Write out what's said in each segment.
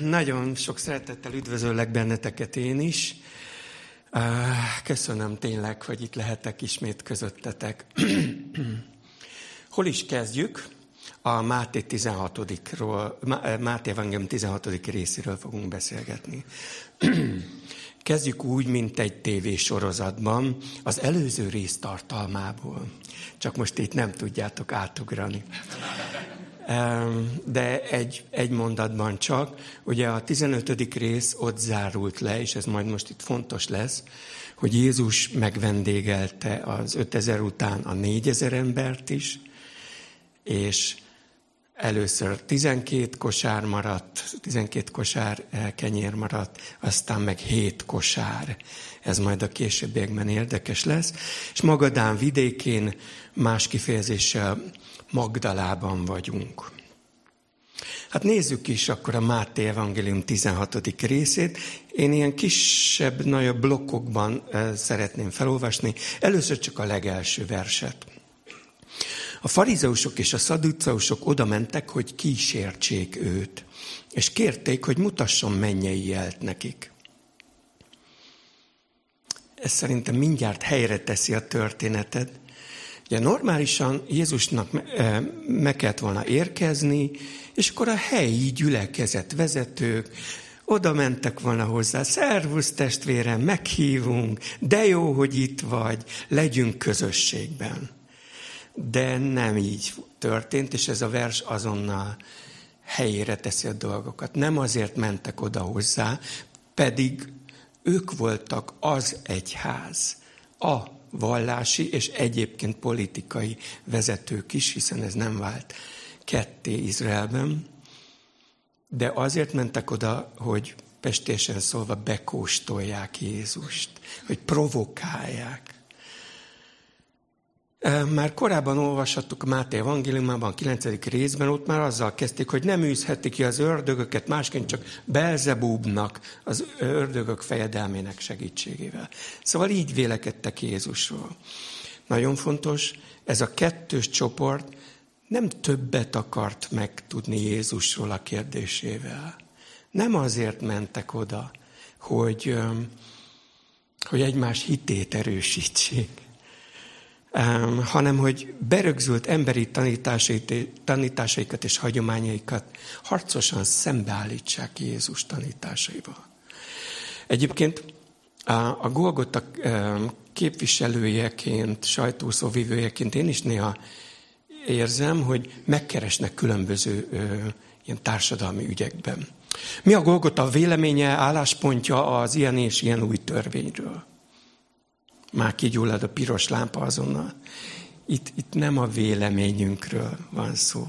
Nagyon sok szeretettel üdvözöllek benneteket én is. Köszönöm tényleg, hogy itt lehetek ismét közöttetek. Hol is kezdjük? A Máté 16-ról, Máté Evangélium 16. részéről fogunk beszélgetni. Kezdjük úgy, mint egy tévésorozatban, az előző rész tartalmából. Csak most itt nem tudjátok átugrani de egy, egy mondatban csak. Ugye a 15. rész ott zárult le, és ez majd most itt fontos lesz, hogy Jézus megvendégelte az 5000 után a 4000 embert is, és először 12 kosár maradt, 12 kosár eh, kenyér maradt, aztán meg 7 kosár. Ez majd a későbbiekben érdekes lesz. És Magadán vidékén más kifejezéssel Magdalában vagyunk. Hát nézzük is akkor a Máté Evangélium 16. részét. Én ilyen kisebb, nagyobb blokkokban szeretném felolvasni. Először csak a legelső verset. A farizeusok és a szaduceusok oda mentek, hogy kísértsék őt, és kérték, hogy mutasson mennyei jelt nekik. Ez szerintem mindjárt helyre teszi a történetet. Ugye normálisan Jézusnak meg kellett volna érkezni, és akkor a helyi gyülekezet vezetők oda mentek volna hozzá, szervusz testvérem, meghívunk, de jó, hogy itt vagy, legyünk közösségben. De nem így történt, és ez a vers azonnal helyére teszi a dolgokat. Nem azért mentek oda hozzá, pedig ők voltak az egyház, a vallási és egyébként politikai vezetők is, hiszen ez nem vált ketté Izraelben, de azért mentek oda, hogy pestésen szólva bekóstolják Jézust, hogy provokálják. Már korábban olvashattuk Máté evangéliumában, a 9. részben, ott már azzal kezdték, hogy nem űzheti ki az ördögöket, másként csak Belzebúbnak, az ördögök fejedelmének segítségével. Szóval így vélekedtek Jézusról. Nagyon fontos, ez a kettős csoport nem többet akart megtudni Jézusról a kérdésével. Nem azért mentek oda, hogy, hogy egymás hitét erősítsék, hanem hogy berögzült emberi tanításaikat és hagyományaikat harcosan szembeállítsák Jézus tanításaival. Egyébként a Golgota képviselőjeként, sajtószóvivőjeként én is néha érzem, hogy megkeresnek különböző ilyen társadalmi ügyekben. Mi a Golgota véleménye, álláspontja az ilyen és ilyen új törvényről? Már kigyullad a piros lámpa azonnal. Itt, itt nem a véleményünkről van szó.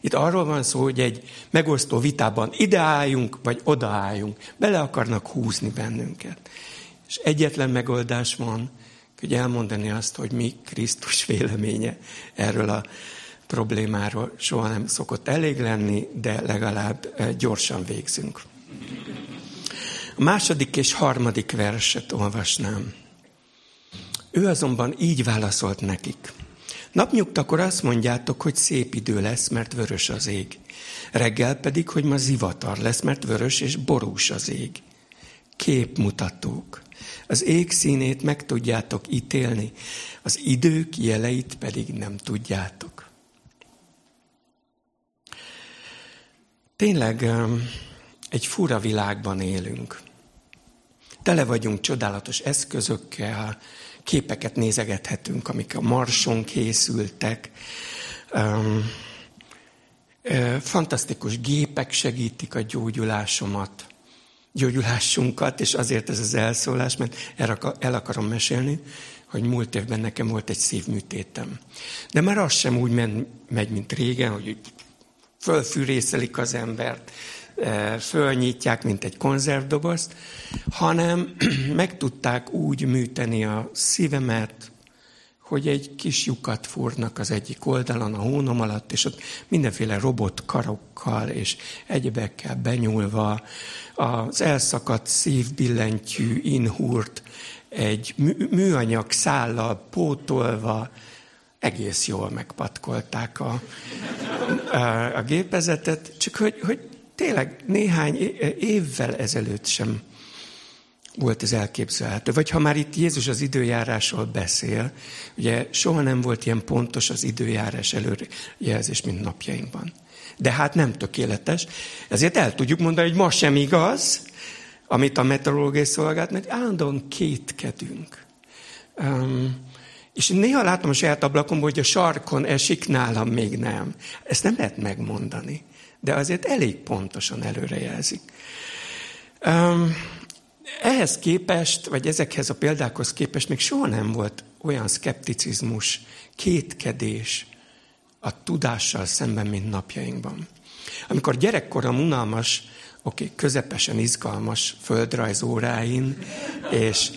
Itt arról van szó, hogy egy megosztó vitában ide álljunk, vagy oda álljunk. Bele akarnak húzni bennünket. És egyetlen megoldás van, hogy elmondani azt, hogy mi Krisztus véleménye erről a problémáról soha nem szokott elég lenni, de legalább gyorsan végzünk. A második és harmadik verset olvasnám. Ő azonban így válaszolt nekik. Napnyugtakor azt mondjátok, hogy szép idő lesz, mert vörös az ég. Reggel pedig, hogy ma zivatar lesz, mert vörös és borús az ég. Képmutatók. Az ég színét meg tudjátok ítélni, az idők jeleit pedig nem tudjátok. Tényleg egy fura világban élünk. Tele vagyunk csodálatos eszközökkel, képeket nézegethetünk, amik a marson készültek. Fantasztikus gépek segítik a gyógyulásomat gyógyulásunkat, és azért ez az elszólás, mert el akarom mesélni, hogy múlt évben nekem volt egy szívműtétem. De már az sem úgy megy, mint régen, hogy fölfűrészelik az embert, fölnyitják, mint egy konzervdobozt, hanem meg tudták úgy műteni a szívemet, hogy egy kis lyukat fúrnak az egyik oldalon, a hónom alatt, és ott mindenféle robotkarokkal és egyebekkel benyúlva az elszakadt szívbillentyű inhúrt egy műanyag szállal pótolva egész jól megpatkolták a, a, a gépezetet, csak hogy, hogy tényleg néhány évvel ezelőtt sem volt ez elképzelhető. Vagy ha már itt Jézus az időjárásról beszél, ugye soha nem volt ilyen pontos az időjárás előrejelzés, mint napjainkban. De hát nem tökéletes. Ezért el tudjuk mondani, hogy ma sem igaz, amit a meteorológiai szolgált, mert állandóan kétkedünk. Um, és néha látom a saját ablakomból, hogy a sarkon esik, nálam még nem. Ezt nem lehet megmondani, de azért elég pontosan előrejelzik. Ehhez képest, vagy ezekhez a példákhoz képest még soha nem volt olyan szkepticizmus, kétkedés a tudással szemben, mint napjainkban. Amikor gyerekkorom unalmas, oké, okay, közepesen izgalmas földrajz óráin és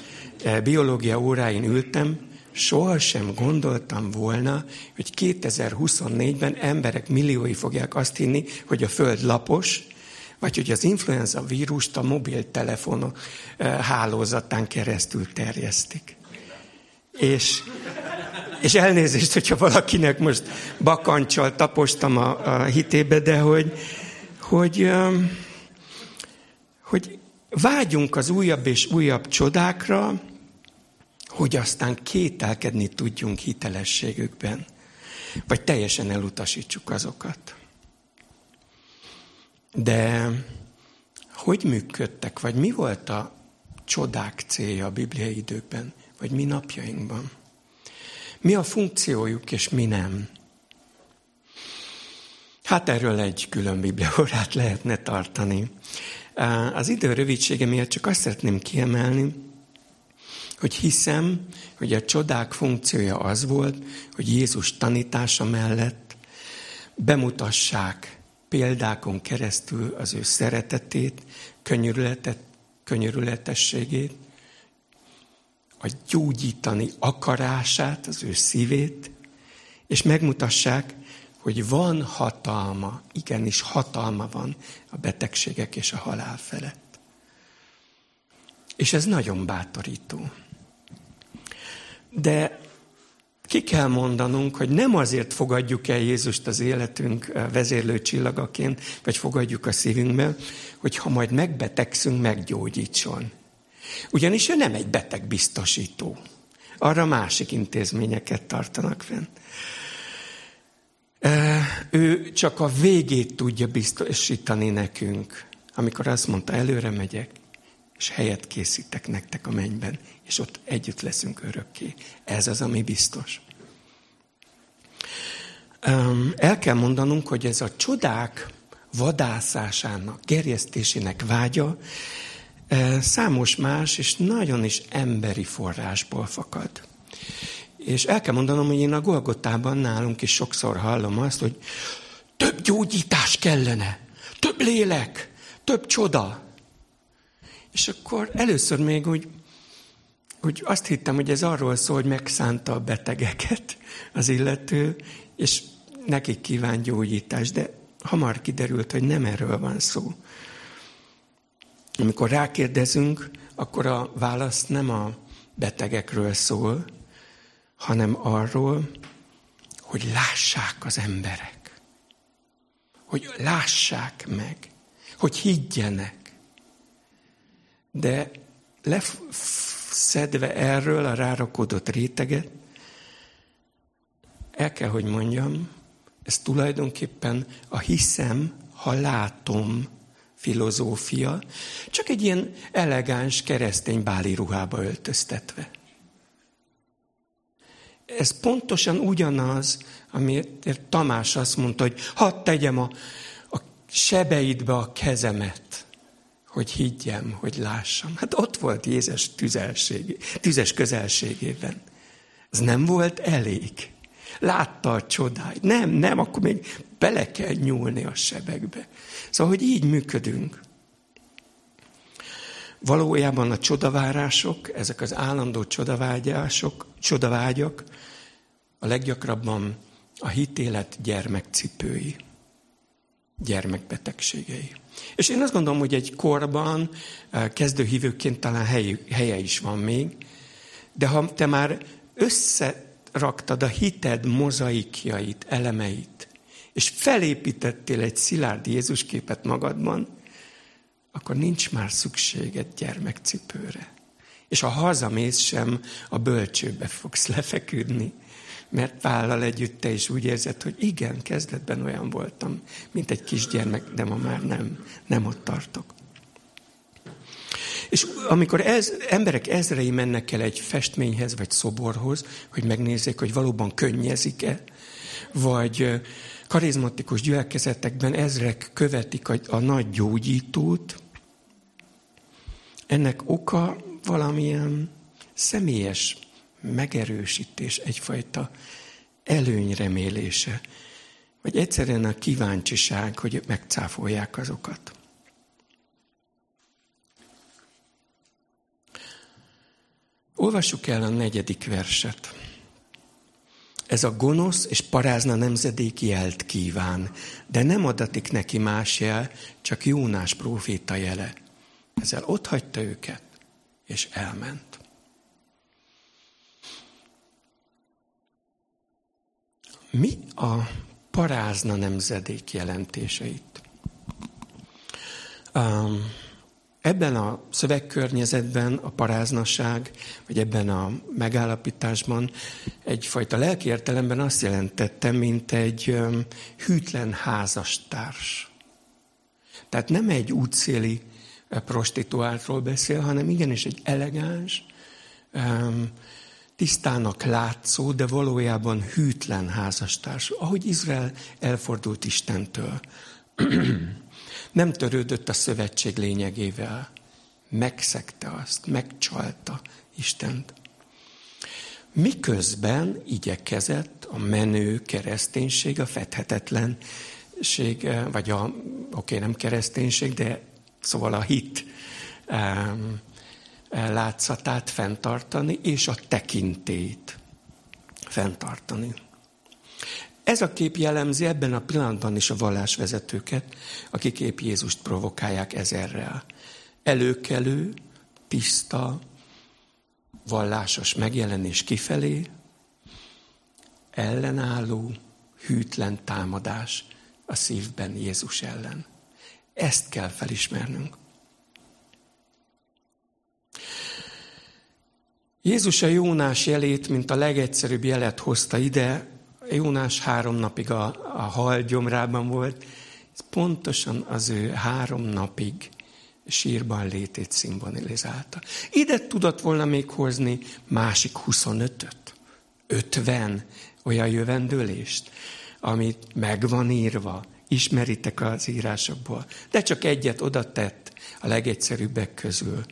eh, biológia óráin ültem, sohasem gondoltam volna, hogy 2024-ben emberek milliói fogják azt hinni, hogy a Föld lapos, vagy hogy az influenza vírust a mobiltelefon eh, hálózatán keresztül terjesztik. És, és elnézést, hogyha valakinek most bakancsal tapostam a, a hitébe, de hogy, hogy, hogy vágyunk az újabb és újabb csodákra, hogy aztán kételkedni tudjunk hitelességükben, vagy teljesen elutasítsuk azokat. De hogy működtek, vagy mi volt a csodák célja a bibliai időkben, vagy mi napjainkban? Mi a funkciójuk, és mi nem? Hát erről egy külön bibliórát lehetne tartani. Az idő rövidsége miatt csak azt szeretném kiemelni, hogy hiszem, hogy a csodák funkciója az volt, hogy Jézus tanítása mellett bemutassák példákon keresztül az ő szeretetét, könyörületet, könyörületességét, a gyógyítani akarását, az ő szívét, és megmutassák, hogy van hatalma, igenis hatalma van a betegségek és a halál felett. És ez nagyon bátorító. De ki kell mondanunk, hogy nem azért fogadjuk el Jézust az életünk eh, vezérlő csillagaként, vagy fogadjuk a szívünkbe, hogy ha majd megbetegszünk, meggyógyítson. Ugyanis ő nem egy betegbiztosító. Arra másik intézményeket tartanak fenn. Eh, ő csak a végét tudja biztosítani nekünk, amikor azt mondta, előre megyek, és helyet készítek nektek a mennyben, és ott együtt leszünk örökké. Ez az, ami biztos. El kell mondanunk, hogy ez a csodák vadászásának, gerjesztésének vágya számos más és nagyon is emberi forrásból fakad. És el kell mondanom, hogy én a Golgotában nálunk is sokszor hallom azt, hogy több gyógyítás kellene, több lélek, több csoda. És akkor először még úgy úgy azt hittem, hogy ez arról szól, hogy megszánta a betegeket az illető, és nekik kíván gyógyítást, de hamar kiderült, hogy nem erről van szó. Amikor rákérdezünk, akkor a válasz nem a betegekről szól, hanem arról, hogy lássák az emberek. Hogy lássák meg. Hogy higgyenek. De lef- szedve erről a rárakódott réteget, el kell, hogy mondjam, ez tulajdonképpen a hiszem, ha látom filozófia, csak egy ilyen elegáns keresztény báli ruhába öltöztetve. Ez pontosan ugyanaz, amit Tamás azt mondta, hogy hadd tegyem a, a sebeidbe a kezemet hogy higgyem, hogy lássam. Hát ott volt Jézus tüzelségé, tüzes közelségében. Ez nem volt elég. Látta a csodáit. Nem, nem, akkor még bele kell nyúlni a sebekbe. Szóval, hogy így működünk. Valójában a csodavárások, ezek az állandó csodavágyások, csodavágyak a leggyakrabban a hitélet gyermekcipői, gyermekbetegségei. És én azt gondolom, hogy egy korban eh, kezdőhívőként talán hely, helye is van még, de ha te már összeraktad a hited mozaikjait, elemeit, és felépítettél egy szilárd Jézus képet magadban, akkor nincs már szükséged gyermekcipőre. És ha hazamész sem, a bölcsőbe fogsz lefeküdni, mert vállal együtt te is úgy érzed, hogy igen, kezdetben olyan voltam, mint egy kisgyermek, de ma már nem, nem ott tartok. És amikor ez, emberek ezrei mennek el egy festményhez, vagy szoborhoz, hogy megnézzék, hogy valóban könnyezik-e, vagy karizmatikus gyülekezetekben ezrek követik a, a nagy gyógyítót, ennek oka valamilyen személyes megerősítés, egyfajta előnyremélése, vagy egyszerűen a kíváncsiság, hogy megcáfolják azokat. Olvassuk el a negyedik verset. Ez a gonosz és parázna nemzedék jelt kíván, de nem adatik neki más jel, csak Jónás próféta jele. Ezzel ott hagyta őket, és elment. Mi a parázna nemzedék jelentéseit? Um, Ebben a szövegkörnyezetben a paráznaság, vagy ebben a megállapításban egyfajta lelki értelemben azt jelentette, mint egy hűtlen házastárs. Tehát nem egy útszéli prostituáltról beszél, hanem igenis egy elegáns, tisztának látszó, de valójában hűtlen házastárs, ahogy Izrael elfordult Istentől. Nem törődött a szövetség lényegével. Megszegte azt, megcsalta Istent. Miközben igyekezett a menő kereszténység, a fedhetetlenség, vagy a, oké, okay, nem kereszténység, de szóval a hit um, látszatát fenntartani, és a tekintét fenntartani. Ez a kép jellemzi ebben a pillanatban is a vallásvezetőket, akik épp Jézust provokálják ezerrel. Előkelő, tiszta, vallásos megjelenés kifelé, ellenálló, hűtlen támadás a szívben Jézus ellen. Ezt kell felismernünk. Jézus a Jónás jelét, mint a legegyszerűbb jelet hozta ide, Jónás három napig a, a hal gyomrában volt, ez pontosan az ő három napig sírban létét szimbolizálta. Ide tudott volna még hozni másik 25-öt, 50 olyan jövendőlést, amit megvan írva, ismeritek az írásokból, de csak egyet oda tett a legegyszerűbbek közül.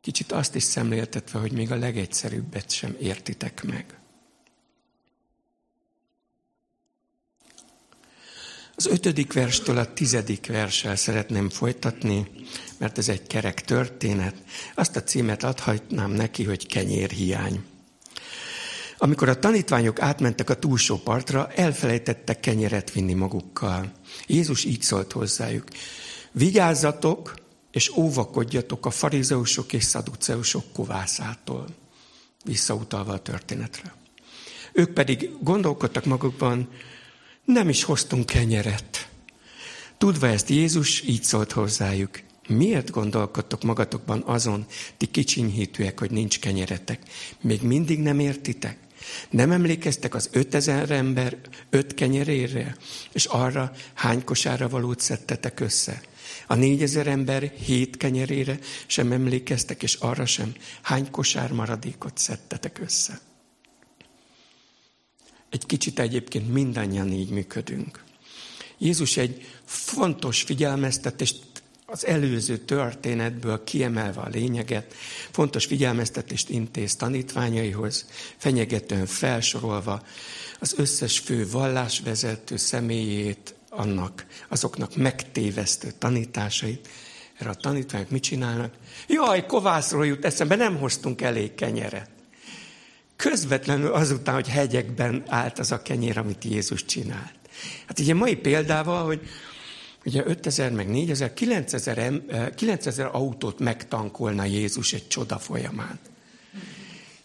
Kicsit azt is szemléltetve, hogy még a legegyszerűbbet sem értitek meg. Az ötödik verstől a tizedik verssel szeretném folytatni, mert ez egy kerek történet. Azt a címet adhatnám neki, hogy kenyérhiány. Amikor a tanítványok átmentek a túlsó partra, elfelejtettek kenyeret vinni magukkal. Jézus így szólt hozzájuk. Vigyázzatok, és óvakodjatok a farizeusok és szaduceusok kovászától. Visszautalva a történetre. Ők pedig gondolkodtak magukban, nem is hoztunk kenyeret. Tudva ezt Jézus így szólt hozzájuk. Miért gondolkodtok magatokban azon, ti kicsinyhítőek, hogy nincs kenyeretek? Még mindig nem értitek? Nem emlékeztek az ötezer ember öt kenyerére, és arra hány kosára valót szedtetek össze? A négyezer ember hét kenyerére sem emlékeztek, és arra sem hány kosár maradékot szedtetek össze? Egy kicsit egyébként mindannyian így működünk. Jézus egy fontos figyelmeztetést az előző történetből kiemelve a lényeget, fontos figyelmeztetést intéz tanítványaihoz, fenyegetően felsorolva az összes fő vallásvezető személyét, annak, azoknak megtévesztő tanításait. Erre a tanítványok mit csinálnak? Jaj, kovászról jut eszembe, nem hoztunk elég kenyeret közvetlenül azután, hogy hegyekben állt az a kenyér, amit Jézus csinált. Hát ugye mai példával, hogy ugye 5000 meg 4000, 9000, 9000 autót megtankolna Jézus egy csoda folyamán.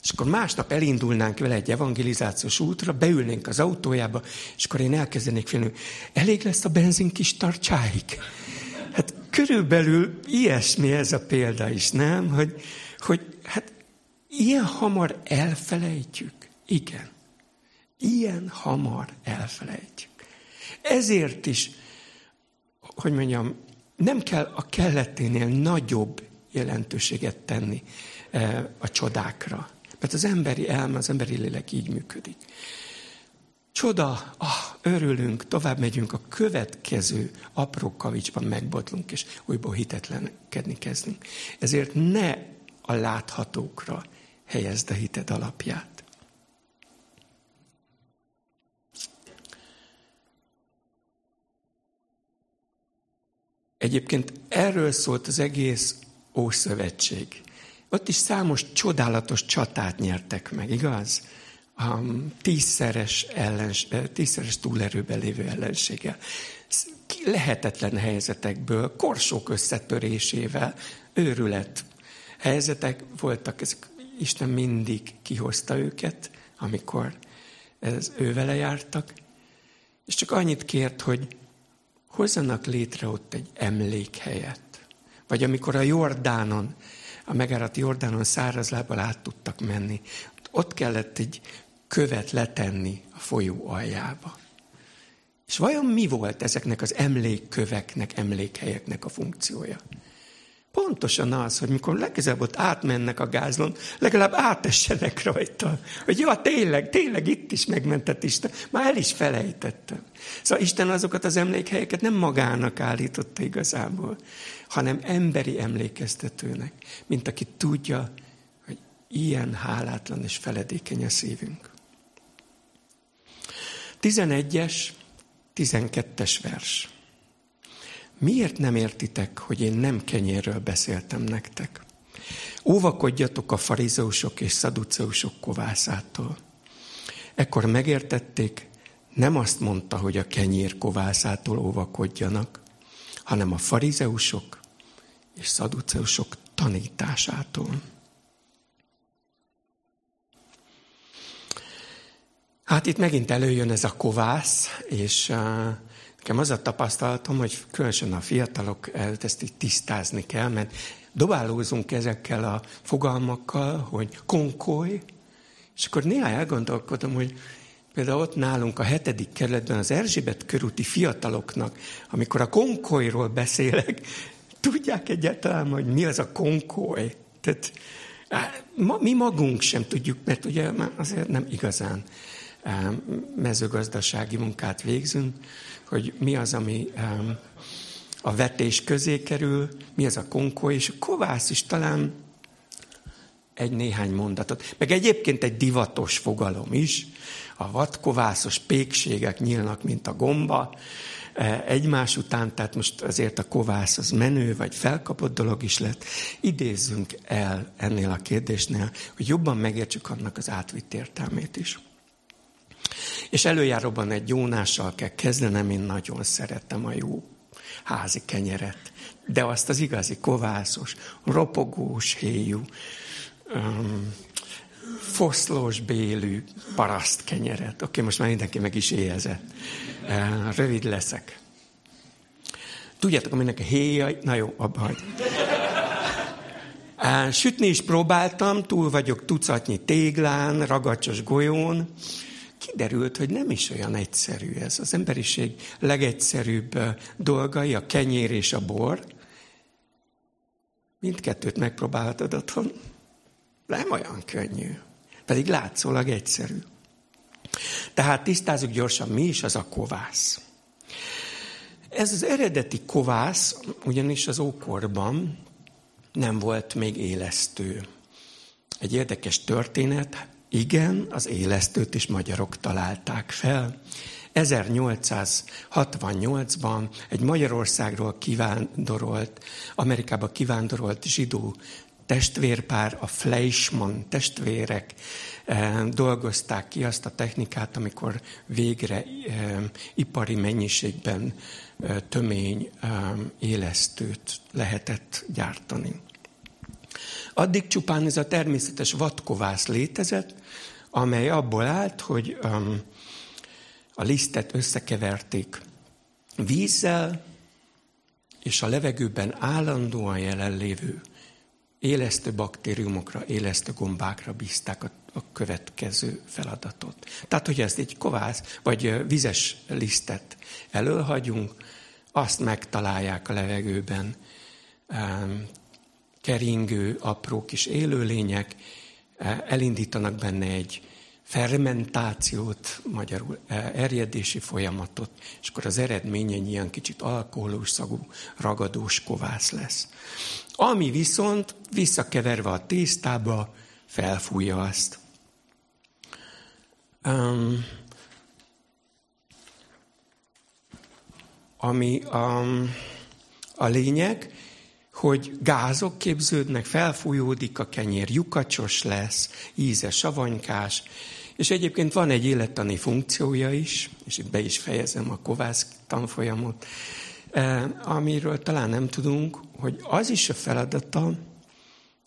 És akkor másnap elindulnánk vele egy evangelizációs útra, beülnénk az autójába, és akkor én elkezdenék félni, elég lesz a benzin kis tartsáig. Hát körülbelül ilyesmi ez a példa is, nem? Hogy, hogy hát ilyen hamar elfelejtjük. Igen. Ilyen hamar elfelejtjük. Ezért is, hogy mondjam, nem kell a kelleténél nagyobb jelentőséget tenni eh, a csodákra. Mert az emberi elme, az emberi lélek így működik. Csoda, ah, örülünk, tovább megyünk, a következő apró kavicsban megbotlunk, és újból hitetlenkedni kezdünk. Ezért ne a láthatókra helyezd a hited alapját. Egyébként erről szólt az egész Ószövetség. Ott is számos csodálatos csatát nyertek meg, igaz? A tízszeres, ellens, tízszeres túlerőben lévő ellenséggel. Lehetetlen helyzetekből, korsók összetörésével, őrület helyzetek voltak, ezek Isten mindig kihozta őket, amikor ez ővele jártak, és csak annyit kért, hogy hozzanak létre ott egy emlékhelyet. Vagy amikor a Jordánon, a megárat Jordánon szárazlábbal át tudtak menni, ott kellett egy követ letenni a folyó aljába. És vajon mi volt ezeknek az emlékköveknek, emlékhelyeknek a funkciója? Pontosan az, hogy mikor legközelebb ott átmennek a gázlon, legalább átessenek rajta. Hogy jó, tényleg, tényleg itt is megmentett Isten. Már el is felejtettem. Szóval Isten azokat az emlékhelyeket nem magának állította igazából, hanem emberi emlékeztetőnek, mint aki tudja, hogy ilyen hálátlan és feledékeny a szívünk. 11-es, 12-es vers. Miért nem értitek, hogy én nem kenyérről beszéltem nektek? Óvakodjatok a farizeusok és szaduceusok kovászától. Ekkor megértették, nem azt mondta, hogy a kenyér kovászától óvakodjanak, hanem a farizeusok és szaduceusok tanításától. Hát itt megint előjön ez a kovász, és uh, Nekem az a tapasztalatom, hogy különösen a fiatalok ezt így tisztázni kell, mert dobálózunk ezekkel a fogalmakkal, hogy konkoly, és akkor néha elgondolkodom, hogy például ott nálunk a hetedik kerületben az Erzsébet körúti fiataloknak, amikor a konkolyról beszélek, tudják egyáltalán, hogy mi az a konkoly? Tehát mi magunk sem tudjuk, mert ugye azért nem igazán mezőgazdasági munkát végzünk, hogy mi az, ami a vetés közé kerül, mi az a konkó, és kovász is talán egy néhány mondatot. Meg egyébként egy divatos fogalom is. A vadkovászos pékségek nyílnak, mint a gomba, e, egymás után, tehát most azért a kovász az menő, vagy felkapott dolog is lett. Idézzünk el ennél a kérdésnél, hogy jobban megértsük annak az átvitt értelmét is. És előjáróban egy Jónással kell kezdenem, én nagyon szeretem a jó házi kenyeret. De azt az igazi kovászos, ropogós héjú, um, foszlós bélű paraszt kenyeret. Oké, okay, most már mindenki meg is éhezett. Uh, rövid leszek. Tudjátok, aminek a héja... Na jó, abba sütni is próbáltam, túl vagyok tucatnyi téglán, ragacsos golyón, kiderült, hogy nem is olyan egyszerű ez. Az emberiség legegyszerűbb dolgai, a kenyér és a bor. Mindkettőt megpróbálhatod otthon. Nem olyan könnyű. Pedig látszólag egyszerű. Tehát tisztázzuk gyorsan, mi is az a kovász. Ez az eredeti kovász, ugyanis az ókorban nem volt még élesztő. Egy érdekes történet, igen, az élesztőt is magyarok találták fel. 1868-ban egy Magyarországról kivándorolt, Amerikába kivándorolt zsidó testvérpár, a Fleischmann testvérek eh, dolgozták ki azt a technikát, amikor végre eh, ipari mennyiségben eh, tömény élesztőt lehetett gyártani. Addig csupán ez a természetes vadkovász létezett, amely abból állt, hogy um, a lisztet összekeverték vízzel, és a levegőben állandóan jelenlévő élesztő baktériumokra, élesztő gombákra bízták a, a következő feladatot. Tehát, hogy ezt egy kovász vagy vizes lisztet elölhagyunk, azt megtalálják a levegőben keringő, apró kis élőlények, elindítanak benne egy fermentációt, magyarul erjedési folyamatot, és akkor az eredmény egy ilyen kicsit alkoholos szagú, ragadós kovász lesz. Ami viszont visszakeverve a tésztába felfújja azt. Um, ami a, a lényeg, hogy gázok képződnek, felfújódik a kenyér, lyukacsos lesz, íze savanykás, és egyébként van egy élettani funkciója is, és itt be is fejezem a kovász tanfolyamot, eh, amiről talán nem tudunk, hogy az is a feladata,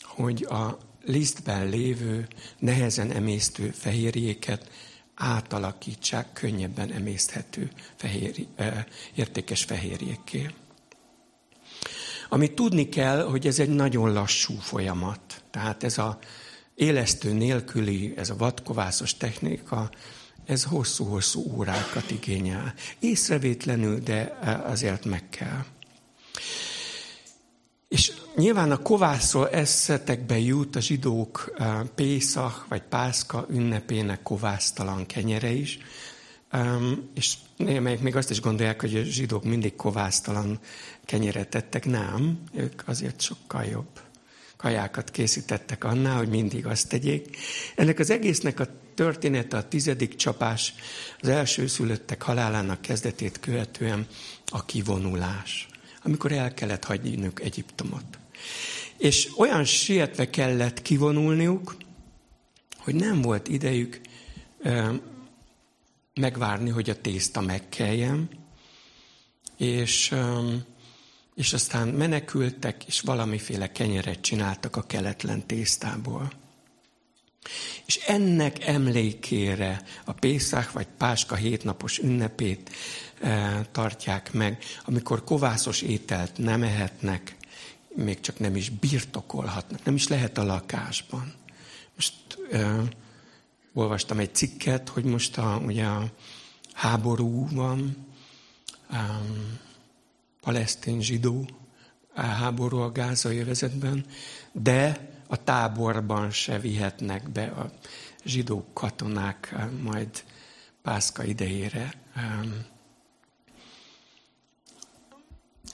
hogy a lisztben lévő, nehezen emésztő fehérjéket átalakítsák könnyebben emészthető fehér, eh, értékes fehérjékké. Amit tudni kell, hogy ez egy nagyon lassú folyamat. Tehát ez a élesztő nélküli, ez a vadkovászos technika, ez hosszú-hosszú órákat igényel. Észrevétlenül, de eh, azért meg kell. És nyilván a kovászról eszetekbe jut a zsidók eh, Pészak vagy Pászka ünnepének kovásztalan kenyere is, és némelyik még azt is gondolják, hogy a zsidók mindig kovásztalan kenyeret tettek. Nem, ők azért sokkal jobb kajákat készítettek annál, hogy mindig azt tegyék. Ennek az egésznek a története, a tizedik csapás, az első szülöttek halálának kezdetét követően a kivonulás, amikor el kellett hagyniuk Egyiptomot. És olyan sietve kellett kivonulniuk, hogy nem volt idejük megvárni, hogy a tészta megkeljen, és, és aztán menekültek, és valamiféle kenyeret csináltak a keletlen tésztából. És ennek emlékére a Pészák vagy Páska hétnapos ünnepét e, tartják meg, amikor kovászos ételt nem ehetnek, még csak nem is birtokolhatnak, nem is lehet a lakásban. Most e, olvastam egy cikket, hogy most a, ugye a háború van, um, palesztin zsidó háború a gázai övezetben, de a táborban se vihetnek be a zsidó katonák majd Pászka idejére um,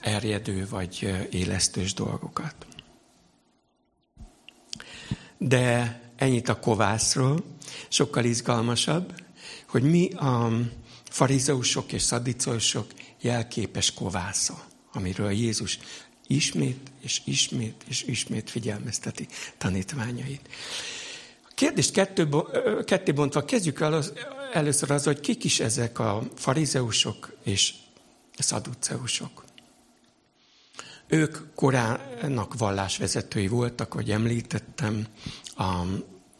erjedő vagy élesztős dolgokat. De ennyit a kovászról sokkal izgalmasabb, hogy mi a farizeusok és szadicósok jelképes kovásza, amiről Jézus ismét és ismét és ismét figyelmezteti tanítványait. A kérdést kettő, ketté bontva kezdjük el az, először az, hogy kik is ezek a farizeusok és szaduceusok. Ők korának vallásvezetői voltak, hogy említettem, a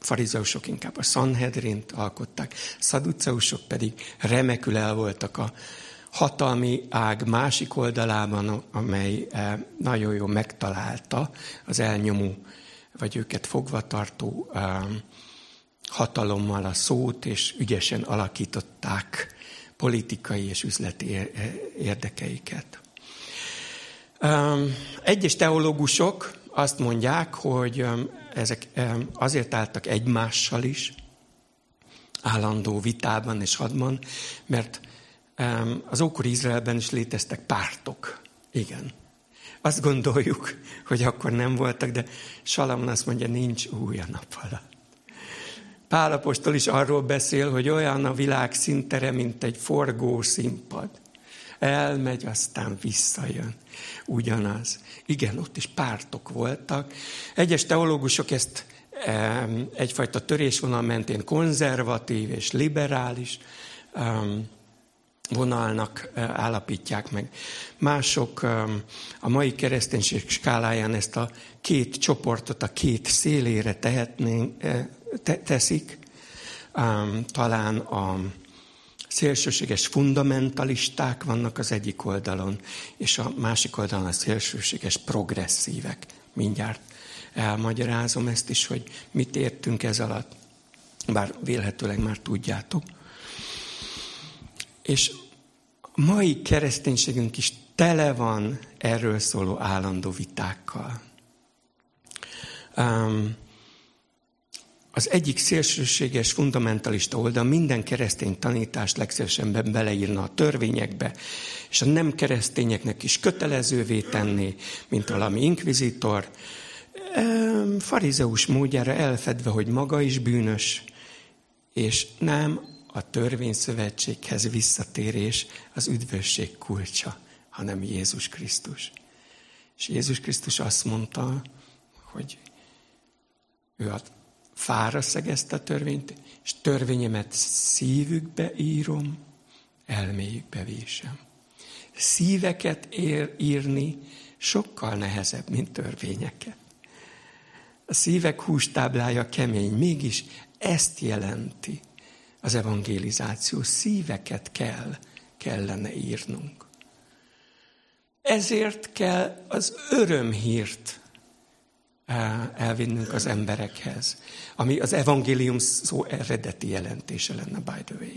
farizeusok inkább a Sanhedrint alkották, szaduceusok pedig remekül el voltak a hatalmi ág másik oldalában, amely eh, nagyon jól megtalálta az elnyomó, vagy őket fogvatartó eh, hatalommal a szót, és ügyesen alakították politikai és üzleti érdekeiket. Eh, egyes teológusok azt mondják, hogy ezek azért álltak egymással is, állandó vitában és hadban, mert az ókori Izraelben is léteztek pártok. Igen. Azt gondoljuk, hogy akkor nem voltak, de Salamon azt mondja, nincs új a nap alatt. Pálapostól is arról beszél, hogy olyan a világ szintere, mint egy forgó színpad. Elmegy, aztán visszajön. Ugyanaz. Igen, ott is pártok voltak. Egyes teológusok ezt egyfajta törésvonal mentén konzervatív és liberális vonalnak állapítják meg. Mások a mai kereszténység skáláján ezt a két csoportot a két szélére tehetnénk, te, teszik. Talán a szélsőséges fundamentalisták vannak az egyik oldalon, és a másik oldalon a szélsőséges progresszívek. Mindjárt elmagyarázom ezt is, hogy mit értünk ez alatt, bár vélhetőleg már tudjátok. És mai kereszténységünk is tele van erről szóló állandó vitákkal. Um, az egyik szélsőséges fundamentalista oldal minden keresztény tanítást legszívesebben beleírna a törvényekbe, és a nem keresztényeknek is kötelezővé tenni, mint valami inkvizitor, farizeus módjára elfedve, hogy maga is bűnös, és nem a törvényszövetséghez visszatérés az üdvösség kulcsa, hanem Jézus Krisztus. És Jézus Krisztus azt mondta, hogy ő a fára szegezte a törvényt, és törvényemet szívükbe írom, elméjükbe vésem. Szíveket ér, írni sokkal nehezebb, mint törvényeket. A szívek hústáblája kemény, mégis ezt jelenti az evangelizáció. Szíveket kell, kellene írnunk. Ezért kell az örömhírt elvinnünk az emberekhez, ami az evangélium szó eredeti jelentése lenne, by the way.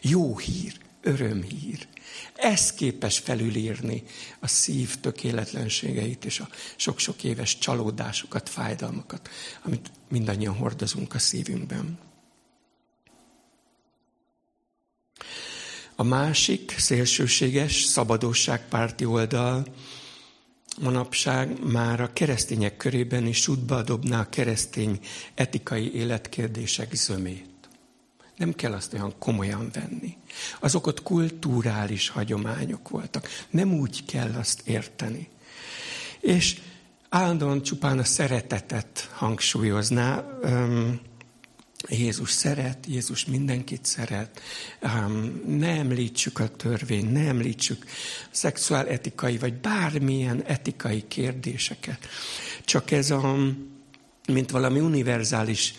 Jó hír, örömhír. Ez képes felülírni a szív tökéletlenségeit és a sok-sok éves csalódásokat, fájdalmakat, amit mindannyian hordozunk a szívünkben. A másik szélsőséges szabadosságpárti oldal manapság már a keresztények körében is útba dobná a keresztény etikai életkérdések zömét. Nem kell azt olyan komolyan venni. Azok ott kulturális hagyományok voltak. Nem úgy kell azt érteni. És állandóan csupán a szeretetet hangsúlyozná. Jézus szeret, Jézus mindenkit szeret. Ne említsük a törvény, ne említsük szexuál etikai, vagy bármilyen etikai kérdéseket. Csak ez a, mint valami univerzális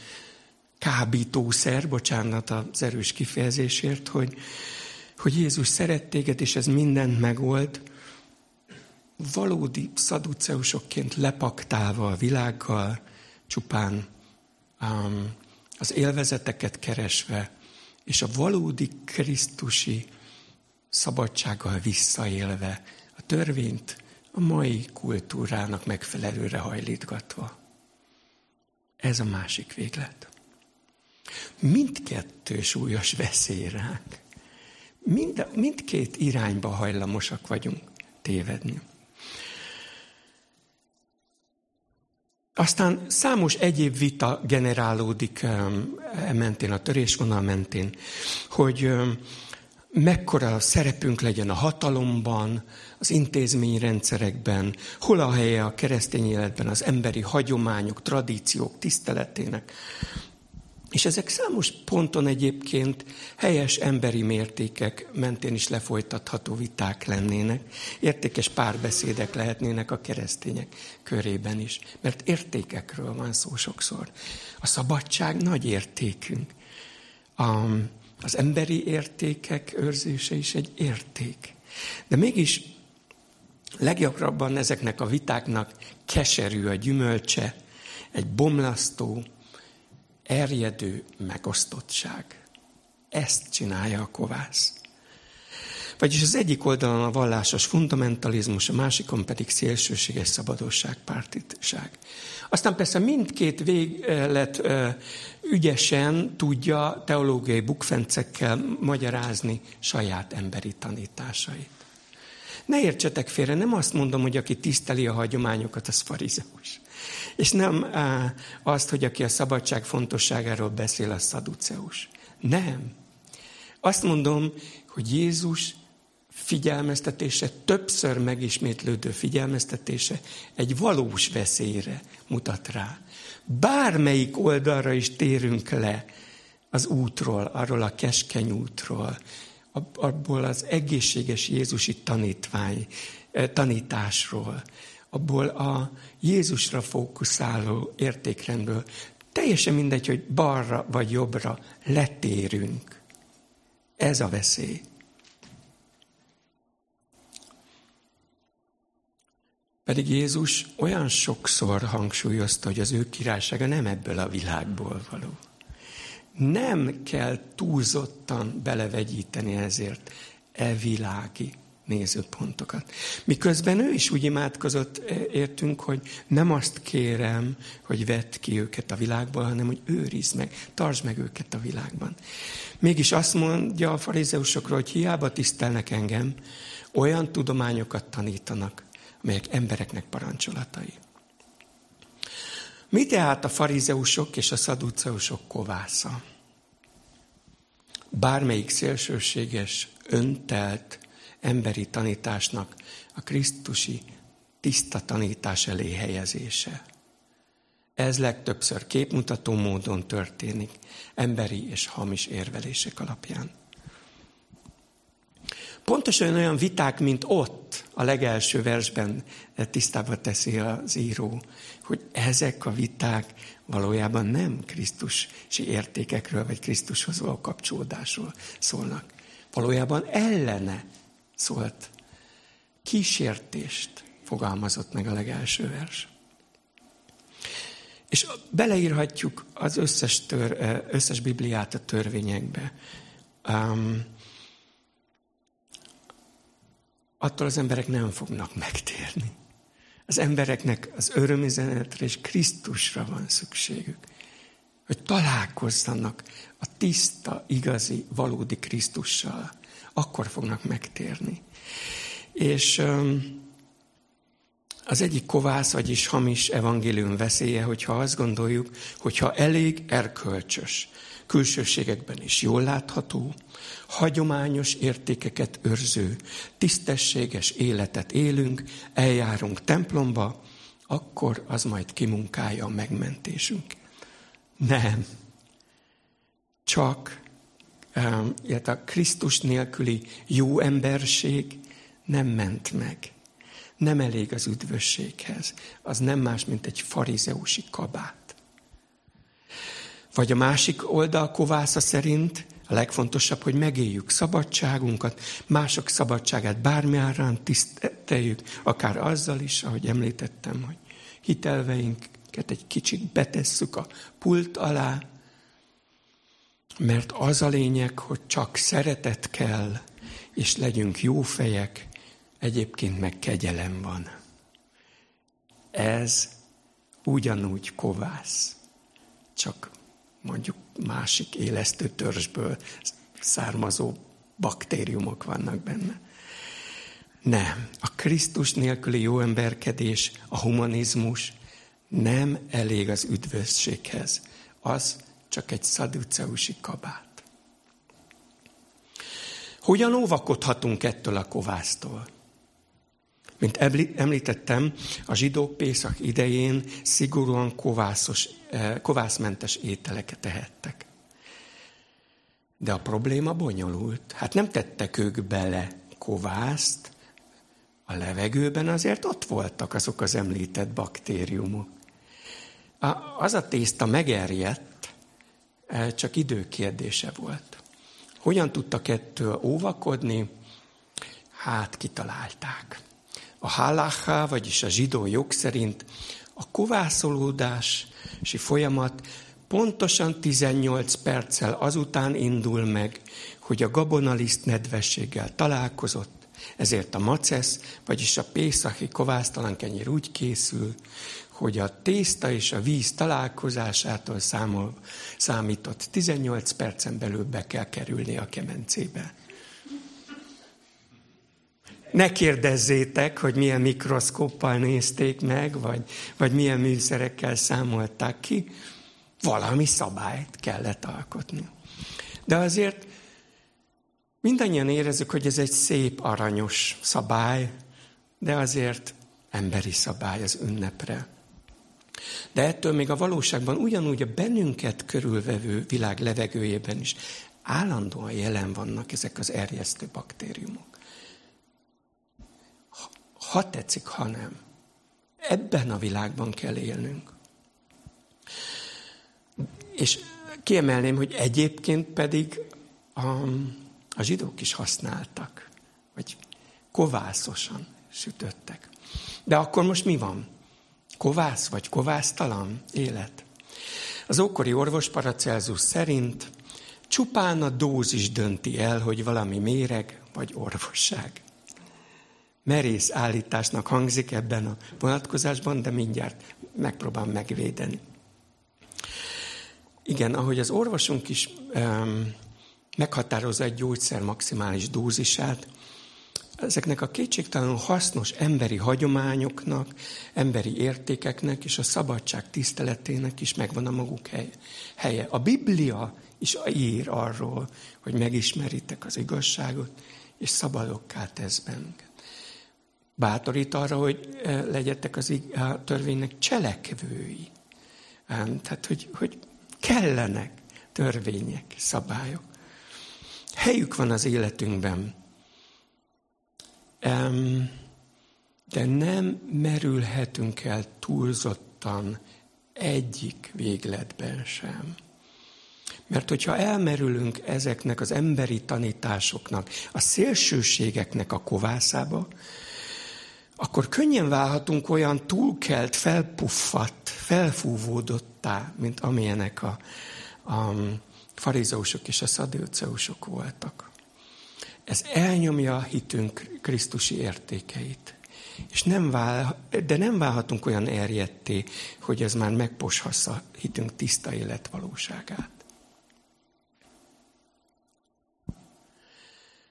kábítószer, bocsánat az erős kifejezésért, hogy, hogy Jézus szeret téged, és ez mindent megold, valódi szaduceusokként lepaktálva a világgal, csupán um, az élvezeteket keresve, és a valódi krisztusi szabadsággal visszaélve, a törvényt a mai kultúrának megfelelőre hajlítgatva. Ez a másik véglet. Mindkettő súlyos veszély ránk. Mind, mindkét irányba hajlamosak vagyunk tévedni. Aztán számos egyéb vita generálódik e mentén, a törésvonal mentén, hogy mekkora szerepünk legyen a hatalomban, az intézményrendszerekben, hol a helye a keresztény életben az emberi hagyományok, tradíciók tiszteletének, és ezek számos ponton egyébként helyes emberi mértékek mentén is lefolytatható viták lennének, értékes párbeszédek lehetnének a keresztények körében is, mert értékekről van szó sokszor. A szabadság nagy értékünk. Az emberi értékek őrzése is egy érték. De mégis leggyakrabban ezeknek a vitáknak keserű a gyümölcse, egy bomlasztó, erjedő megosztottság. Ezt csinálja a kovász. Vagyis az egyik oldalon a vallásos fundamentalizmus, a másikon pedig szélsőséges szabadosságpártiság. Aztán persze mindkét véglet ügyesen tudja teológiai bukfencekkel magyarázni saját emberi tanításait. Ne értsetek félre, nem azt mondom, hogy aki tiszteli a hagyományokat, az farizeus. És nem azt, hogy aki a szabadság fontosságáról beszél, az szaduceus. Nem. Azt mondom, hogy Jézus figyelmeztetése, többször megismétlődő figyelmeztetése egy valós veszélyre mutat rá. Bármelyik oldalra is térünk le az útról, arról a keskeny útról, abból az egészséges Jézusi tanítvány, tanításról, abból a Jézusra fókuszáló értékrendből, teljesen mindegy, hogy balra vagy jobbra letérünk. Ez a veszély. Pedig Jézus olyan sokszor hangsúlyozta, hogy az ő királysága nem ebből a világból való. Nem kell túlzottan belevegyíteni ezért e világi nézőpontokat. Miközben ő is úgy imádkozott, e, értünk, hogy nem azt kérem, hogy vedd ki őket a világból, hanem hogy őrizd meg, tartsd meg őket a világban. Mégis azt mondja a farizeusokról, hogy hiába tisztelnek engem, olyan tudományokat tanítanak, amelyek embereknek parancsolatai. Mi tehát a farizeusok és a szaduceusok kovásza? Bármelyik szélsőséges, öntelt emberi tanításnak a Krisztusi tiszta tanítás elé helyezése. Ez legtöbbször képmutató módon történik, emberi és hamis érvelések alapján. Pontosan olyan viták, mint ott, a legelső versben tisztába teszi az író, hogy ezek a viták valójában nem Krisztusi értékekről, vagy Krisztushoz való kapcsolódásról szólnak. Valójában ellene szólt. Kísértést fogalmazott meg a legelső vers. És beleírhatjuk az összes, tör, összes Bibliát a törvényekbe. Um, attól az emberek nem fognak megtérni. Az embereknek az örömüzenetre és Krisztusra van szükségük. Hogy találkozzanak a tiszta, igazi, valódi Krisztussal. Akkor fognak megtérni. És az egyik kovász, vagyis hamis evangélium veszélye, hogyha azt gondoljuk, hogyha elég erkölcsös, külsőségekben is jól látható, hagyományos értékeket őrző, tisztességes életet élünk, eljárunk templomba, akkor az majd kimunkálja a megmentésünk. Nem. Csak illetve a Krisztus nélküli jó emberség nem ment meg. Nem elég az üdvösséghez. Az nem más, mint egy farizeusi kabát. Vagy a másik oldal kovásza szerint a legfontosabb, hogy megéljük szabadságunkat, mások szabadságát bármi tiszteljük, akár azzal is, ahogy említettem, hogy hitelveinket egy kicsit betesszük a pult alá, mert az a lényeg, hogy csak szeretet kell, és legyünk jó fejek, egyébként meg kegyelem van. Ez ugyanúgy kovász, csak mondjuk másik élesztő törzsből származó baktériumok vannak benne. Nem. A Krisztus nélküli jó emberkedés, a humanizmus nem elég az üdvösséghez. Az csak egy szaduceusi kabát. Hogyan óvakodhatunk ettől a kovásztól? Mint említettem, a zsidók Pészak idején szigorúan kovászos, eh, kovászmentes ételeket tehettek. De a probléma bonyolult. Hát nem tettek ők bele kovászt, a levegőben azért ott voltak azok az említett baktériumok. Az a tészta megerjedt, csak idő kérdése volt. Hogyan tudtak ettől óvakodni? Hát kitalálták. A halacha, vagyis a zsidó jog szerint a kovászolódási folyamat pontosan 18 perccel azután indul meg, hogy a gabonaliszt nedvességgel találkozott, ezért a macesz, vagyis a pészaki kovásztalan kenyér úgy készül, hogy a tészta és a víz találkozásától számol, számított 18 percen belül be kell kerülni a kemencébe. Ne kérdezzétek, hogy milyen mikroszkóppal nézték meg, vagy, vagy milyen műszerekkel számolták ki. Valami szabályt kellett alkotni. De azért mindannyian érezzük, hogy ez egy szép, aranyos szabály, de azért emberi szabály az ünnepre. De ettől még a valóságban ugyanúgy a bennünket körülvevő világ levegőjében is állandóan jelen vannak ezek az erjesztő baktériumok. Ha tetszik, ha nem. Ebben a világban kell élnünk. És kiemelném, hogy egyébként pedig a, a zsidók is használtak, vagy kovászosan sütöttek. De akkor most mi van? Kovász vagy kovásztalan élet? Az ókori orvos Paracelsus szerint csupán a dózis dönti el, hogy valami méreg vagy orvosság. Merész állításnak hangzik ebben a vonatkozásban, de mindjárt megpróbálom megvédeni. Igen, ahogy az orvosunk is um, meghatározza egy gyógyszer maximális dózisát, ezeknek a kétségtelenül hasznos emberi hagyományoknak, emberi értékeknek és a szabadság tiszteletének is megvan a maguk helye. A Biblia is ír arról, hogy megismeritek az igazságot, és szabadokká tesz bennünket. Bátorít arra, hogy eh, legyetek az a törvénynek cselekvői. Tehát, hogy, hogy kellenek törvények, szabályok. Helyük van az életünkben. De nem merülhetünk el túlzottan egyik végletben sem. Mert hogyha elmerülünk ezeknek az emberi tanításoknak, a szélsőségeknek a kovászába, akkor könnyen válhatunk olyan túlkelt, felpuffadt, felfúvódottá, mint amilyenek a, a farizeusok és a szadőceusok voltak. Ez elnyomja a hitünk Krisztusi értékeit. És nem vál, de nem válhatunk olyan erjetté, hogy ez már megposhassa hitünk tiszta életvalóságát.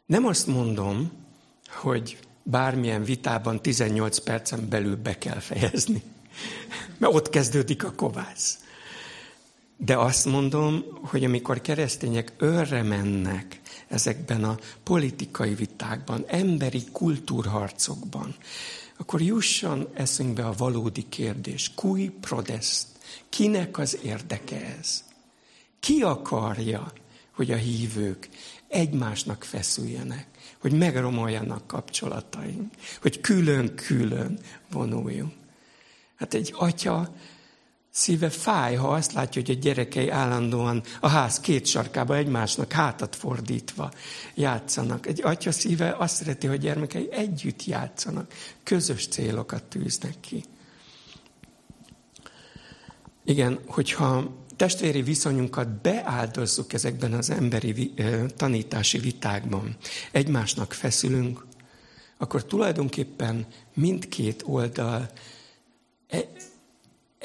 Nem azt mondom, hogy bármilyen vitában 18 percen belül be kell fejezni. Mert ott kezdődik a kovász. De azt mondom, hogy amikor keresztények örre mennek ezekben a politikai vitákban, emberi kultúrharcokban, akkor jusson eszünkbe a valódi kérdés. Kui prodest? Kinek az érdeke ez? Ki akarja, hogy a hívők egymásnak feszüljenek? hogy megromoljanak kapcsolataink, hogy külön-külön vonuljunk. Hát egy atya szíve fáj, ha azt látja, hogy a gyerekei állandóan a ház két sarkába egymásnak hátat fordítva játszanak. Egy atya szíve azt szereti, hogy gyermekei együtt játszanak, közös célokat tűznek ki. Igen, hogyha testvéri viszonyunkat beáldozzuk ezekben az emberi tanítási vitákban, egymásnak feszülünk, akkor tulajdonképpen mindkét oldal e,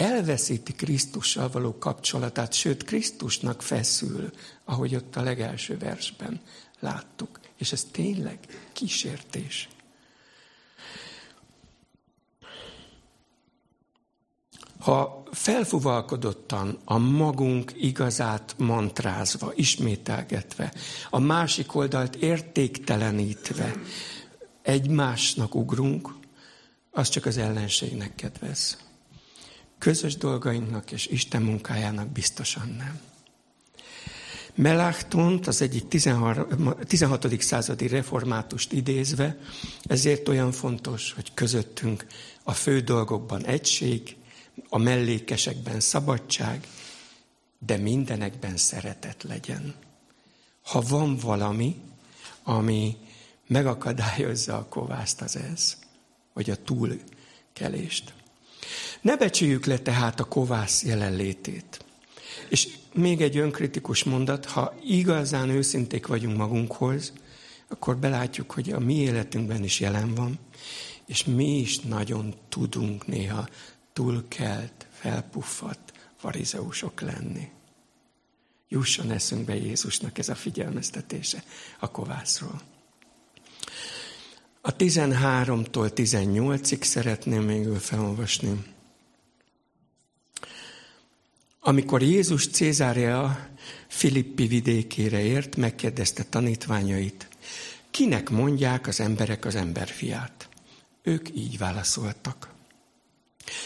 elveszíti Krisztussal való kapcsolatát, sőt Krisztusnak feszül, ahogy ott a legelső versben láttuk. És ez tényleg kísértés. Ha felfuvalkodottan a magunk igazát mantrázva, ismételgetve, a másik oldalt értéktelenítve egymásnak ugrunk, az csak az ellenségnek kedvez. Közös dolgainknak és Isten munkájának biztosan nem. Meláchtont, az egyik 16. századi reformátust idézve, ezért olyan fontos, hogy közöttünk a fő dolgokban egység, a mellékesekben szabadság, de mindenekben szeretet legyen. Ha van valami, ami megakadályozza a kovászt, az ez, vagy a túlkelést. Ne becsüljük le tehát a kovász jelenlétét. És még egy önkritikus mondat, ha igazán őszinték vagyunk magunkhoz, akkor belátjuk, hogy a mi életünkben is jelen van, és mi is nagyon tudunk néha túlkelt, felpuffadt farizeusok lenni. Jusson eszünkbe Jézusnak ez a figyelmeztetése a kovászról. A 13-tól 18-ig szeretném még felolvasni. Amikor Jézus Cézária Filippi vidékére ért, megkérdezte tanítványait, kinek mondják az emberek az emberfiát? Ők így válaszoltak.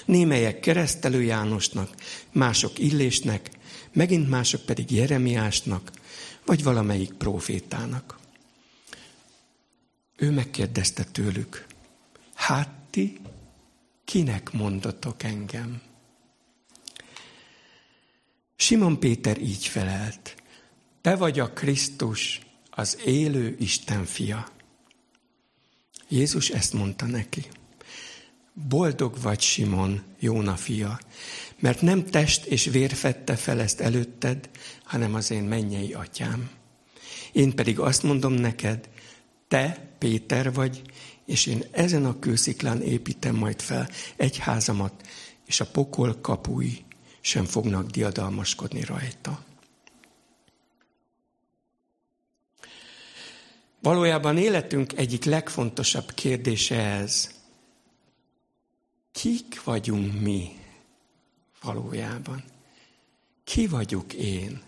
Némelyek keresztelő Jánosnak, mások Illésnek, megint mások pedig Jeremiásnak, vagy valamelyik profétának. Ő megkérdezte tőlük, hát ti kinek mondatok engem? Simon Péter így felelt, te vagy a Krisztus, az élő Isten fia. Jézus ezt mondta neki. Boldog vagy, Simon, Jóna fia, mert nem test és vér fette fel ezt előtted, hanem az én mennyei atyám. Én pedig azt mondom neked, te Péter vagy, és én ezen a kősziklán építem majd fel egy házamat, és a pokol kapui sem fognak diadalmaskodni rajta. Valójában életünk egyik legfontosabb kérdése ez. Kik vagyunk mi valójában? Ki vagyok én?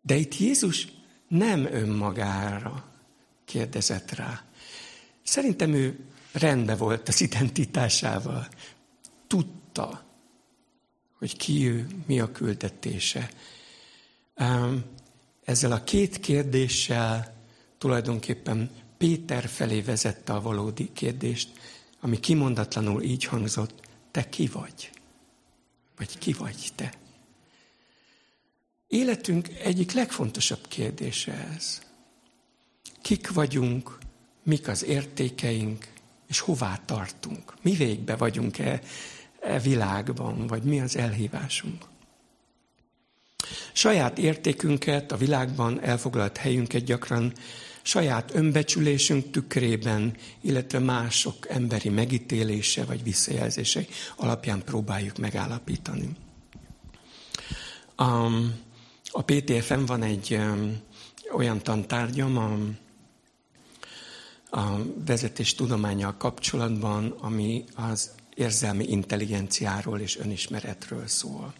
De itt Jézus nem önmagára kérdezett rá. Szerintem ő rendben volt az identitásával. Tudta, hogy ki ő, mi a küldetése. Ezzel a két kérdéssel tulajdonképpen Péter felé vezette a valódi kérdést, ami kimondatlanul így hangzott, te ki vagy? Vagy ki vagy te? Életünk egyik legfontosabb kérdése ez. Kik vagyunk, mik az értékeink, és hová tartunk? Mi végbe vagyunk-e e világban, vagy mi az elhívásunk? Saját értékünket, a világban elfoglalt helyünket gyakran saját önbecsülésünk tükrében, illetve mások emberi megítélése vagy visszajelzése alapján próbáljuk megállapítani. A, a PTFM van egy olyan tantárgyam, a, a vezetés tudományjal kapcsolatban, ami az érzelmi intelligenciáról és önismeretről szól.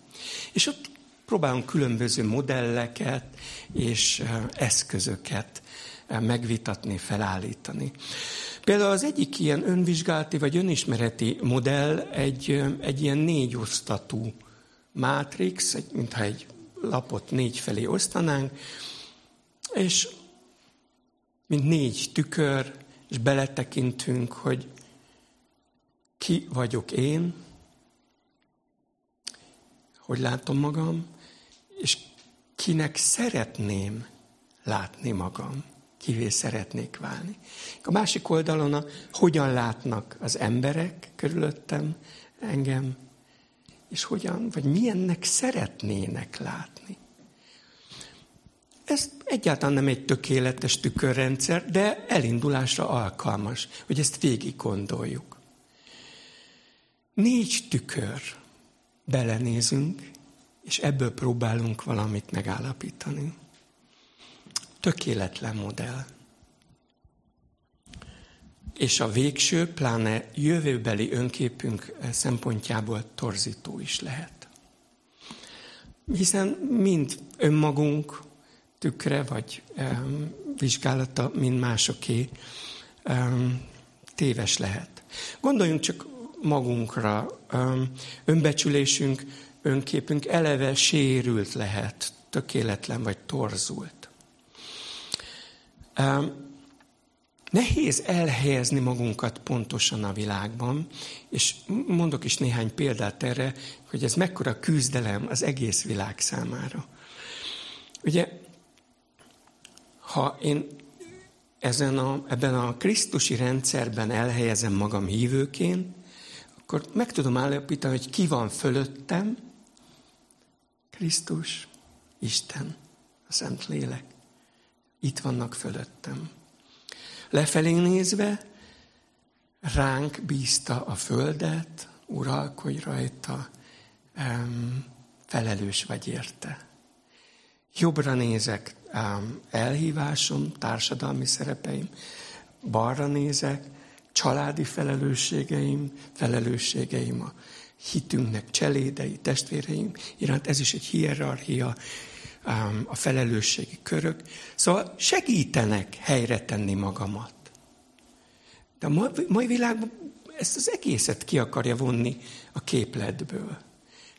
És ott próbálunk különböző modelleket és eszközöket megvitatni, felállítani. Például az egyik ilyen önvizsgálati vagy önismereti modell egy, egy ilyen négy osztatú mátrix, egy, mintha egy lapot négy felé osztanánk, és mint négy tükör, és beletekintünk, hogy ki vagyok én, hogy látom magam, és kinek szeretném látni magam kivé szeretnék válni. A másik oldalon a hogyan látnak az emberek körülöttem engem, és hogyan, vagy milyennek szeretnének látni. Ez egyáltalán nem egy tökéletes tükörrendszer, de elindulásra alkalmas, hogy ezt végig gondoljuk. Négy tükör. Belenézünk, és ebből próbálunk valamit megállapítani tökéletlen modell. És a végső, pláne jövőbeli önképünk szempontjából torzító is lehet. Hiszen mind önmagunk tükre vagy vizsgálata, mind másoké téves lehet. Gondoljunk csak magunkra, önbecsülésünk, önképünk eleve sérült lehet, tökéletlen vagy torzult. Nehéz elhelyezni magunkat pontosan a világban, és mondok is néhány példát erre, hogy ez mekkora küzdelem az egész világ számára. Ugye, ha én ezen a, ebben a Krisztusi rendszerben elhelyezem magam hívőként, akkor meg tudom állapítani, hogy ki van fölöttem, Krisztus, Isten, a Szent Lélek itt vannak fölöttem. Lefelé nézve ránk bízta a földet, uralkodj rajta, felelős vagy érte. Jobbra nézek, elhívásom, társadalmi szerepeim, balra nézek, családi felelősségeim, felelősségeim a hitünknek cselédei, testvéreim iránt, ez is egy hierarchia, a felelősségi körök. Szóval segítenek helyre tenni magamat. De a mai világban ezt az egészet ki akarja vonni a képletből.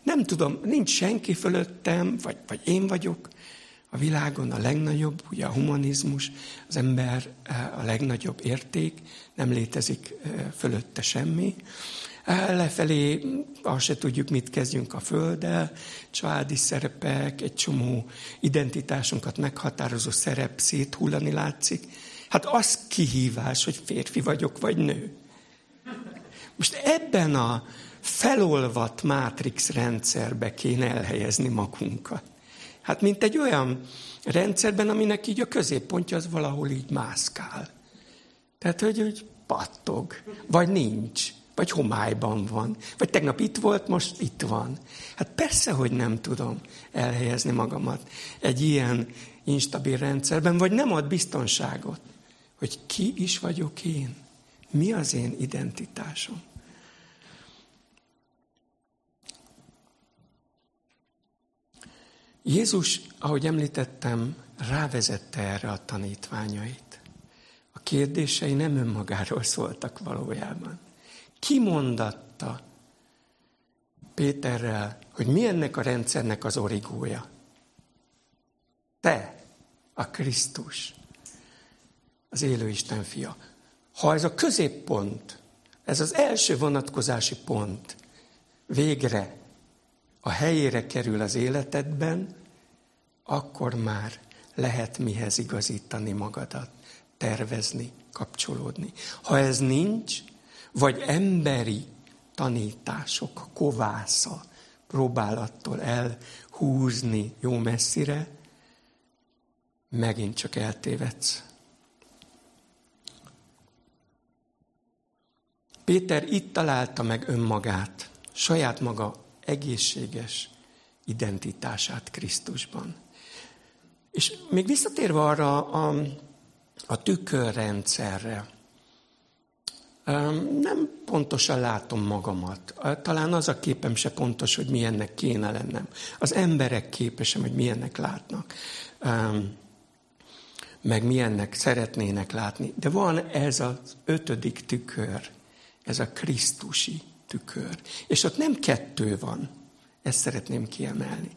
Nem tudom, nincs senki fölöttem, vagy, vagy én vagyok a világon a legnagyobb, ugye a humanizmus, az ember a legnagyobb érték, nem létezik fölötte semmi. Lefelé azt se tudjuk, mit kezdjünk a Földdel, családi szerepek, egy csomó identitásunkat meghatározó szerep széthullani látszik. Hát az kihívás, hogy férfi vagyok, vagy nő. Most ebben a felolvat mátrix rendszerbe kéne elhelyezni magunkat. Hát mint egy olyan rendszerben, aminek így a középpontja az valahol így mászkál. Tehát, hogy, hogy pattog, vagy nincs, vagy homályban van, vagy tegnap itt volt, most itt van. Hát persze, hogy nem tudom elhelyezni magamat egy ilyen instabil rendszerben, vagy nem ad biztonságot, hogy ki is vagyok én, mi az én identitásom. Jézus, ahogy említettem, rávezette erre a tanítványait. A kérdései nem önmagáról szóltak valójában. Ki mondatta Péterrel, hogy mi ennek a rendszernek az origója? Te, a Krisztus, az élő Isten fia. Ha ez a középpont, ez az első vonatkozási pont végre a helyére kerül az életedben, akkor már lehet mihez igazítani magadat, tervezni, kapcsolódni. Ha ez nincs, vagy emberi tanítások kovásza, próbálattól elhúzni jó messzire, megint csak eltévedsz. Péter itt találta meg önmagát, saját maga egészséges identitását Krisztusban. És még visszatérve arra a, a tükörrendszerre, nem pontosan látom magamat. Talán az a képem se pontos, hogy milyennek kéne lennem. Az emberek képesem, hogy milyennek látnak. Meg milyennek szeretnének látni. De van ez az ötödik tükör, ez a Krisztusi tükör. És ott nem kettő van. Ezt szeretném kiemelni.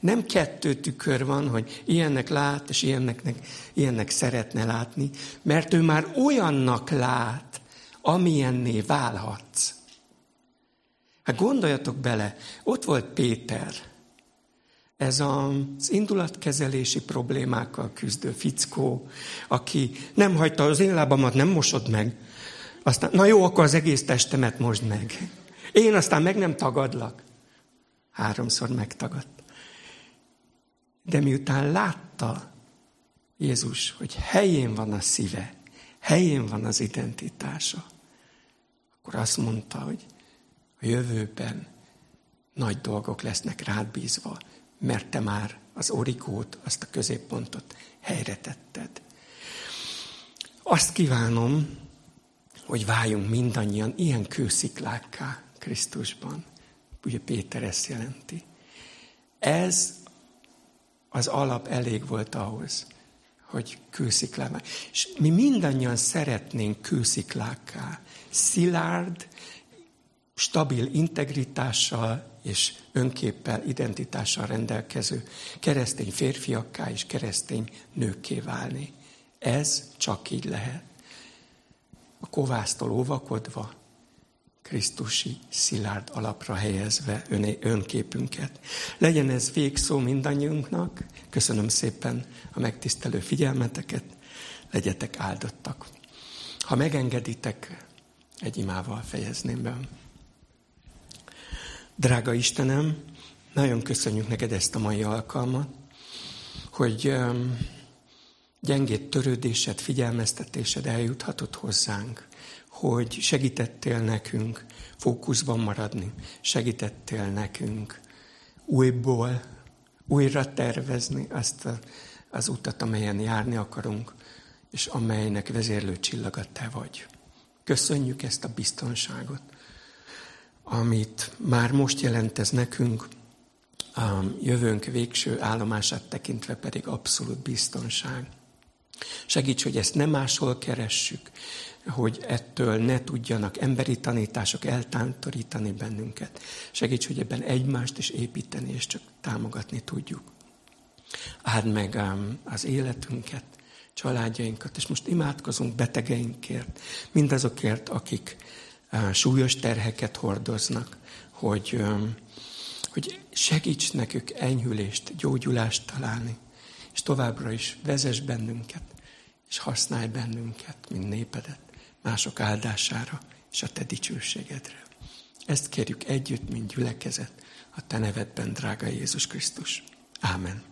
Nem kettő tükör van, hogy ilyennek lát, és ilyennek, ilyennek szeretne látni, mert ő már olyannak lát, amilyenné válhatsz. Hát gondoljatok bele, ott volt Péter, ez az indulatkezelési problémákkal küzdő fickó, aki nem hagyta az én lábamat, nem mosod meg. Aztán, na jó, akkor az egész testemet mosd meg. Én aztán meg nem tagadlak. Háromszor megtagadt. De miután látta Jézus, hogy helyén van a szíve, helyén van az identitása, akkor azt mondta, hogy a jövőben nagy dolgok lesznek rád bízva, mert te már az orikót, azt a középpontot helyre tetted. Azt kívánom, hogy váljunk mindannyian ilyen kősziklákká Krisztusban. Ugye Péter ezt jelenti. Ez az alap elég volt ahhoz, hogy kősziklává. És mi mindannyian szeretnénk kősziklákká, szilárd, stabil integritással és önképpel, identitással rendelkező keresztény férfiakká és keresztény nőkké válni. Ez csak így lehet. A kovásztól óvakodva, Krisztusi szilárd alapra helyezve öné, önképünket. Legyen ez végszó mindannyiunknak. Köszönöm szépen a megtisztelő figyelmeteket. Legyetek áldottak. Ha megengeditek, egy imával fejezném be. Drága Istenem, nagyon köszönjük neked ezt a mai alkalmat, hogy gyengét törődésed, figyelmeztetésed eljuthatott hozzánk hogy segítettél nekünk fókuszban maradni, segítettél nekünk újból, újra tervezni azt a, az utat, amelyen járni akarunk, és amelynek vezérlő csillaga te vagy. Köszönjük ezt a biztonságot, amit már most jelent ez nekünk, a jövőnk végső állomását tekintve pedig abszolút biztonság. Segíts, hogy ezt nem máshol keressük, hogy ettől ne tudjanak emberi tanítások eltántorítani bennünket. Segíts, hogy ebben egymást is építeni, és csak támogatni tudjuk. Áld meg az életünket, családjainkat, és most imádkozunk betegeinkért, mindazokért, akik súlyos terheket hordoznak, hogy, hogy segíts nekük enyhülést, gyógyulást találni, és továbbra is vezess bennünket, és használj bennünket, mint népedet, mások áldására és a te dicsőségedre. Ezt kérjük együtt, mint gyülekezet, a te nevedben, drága Jézus Krisztus. Ámen.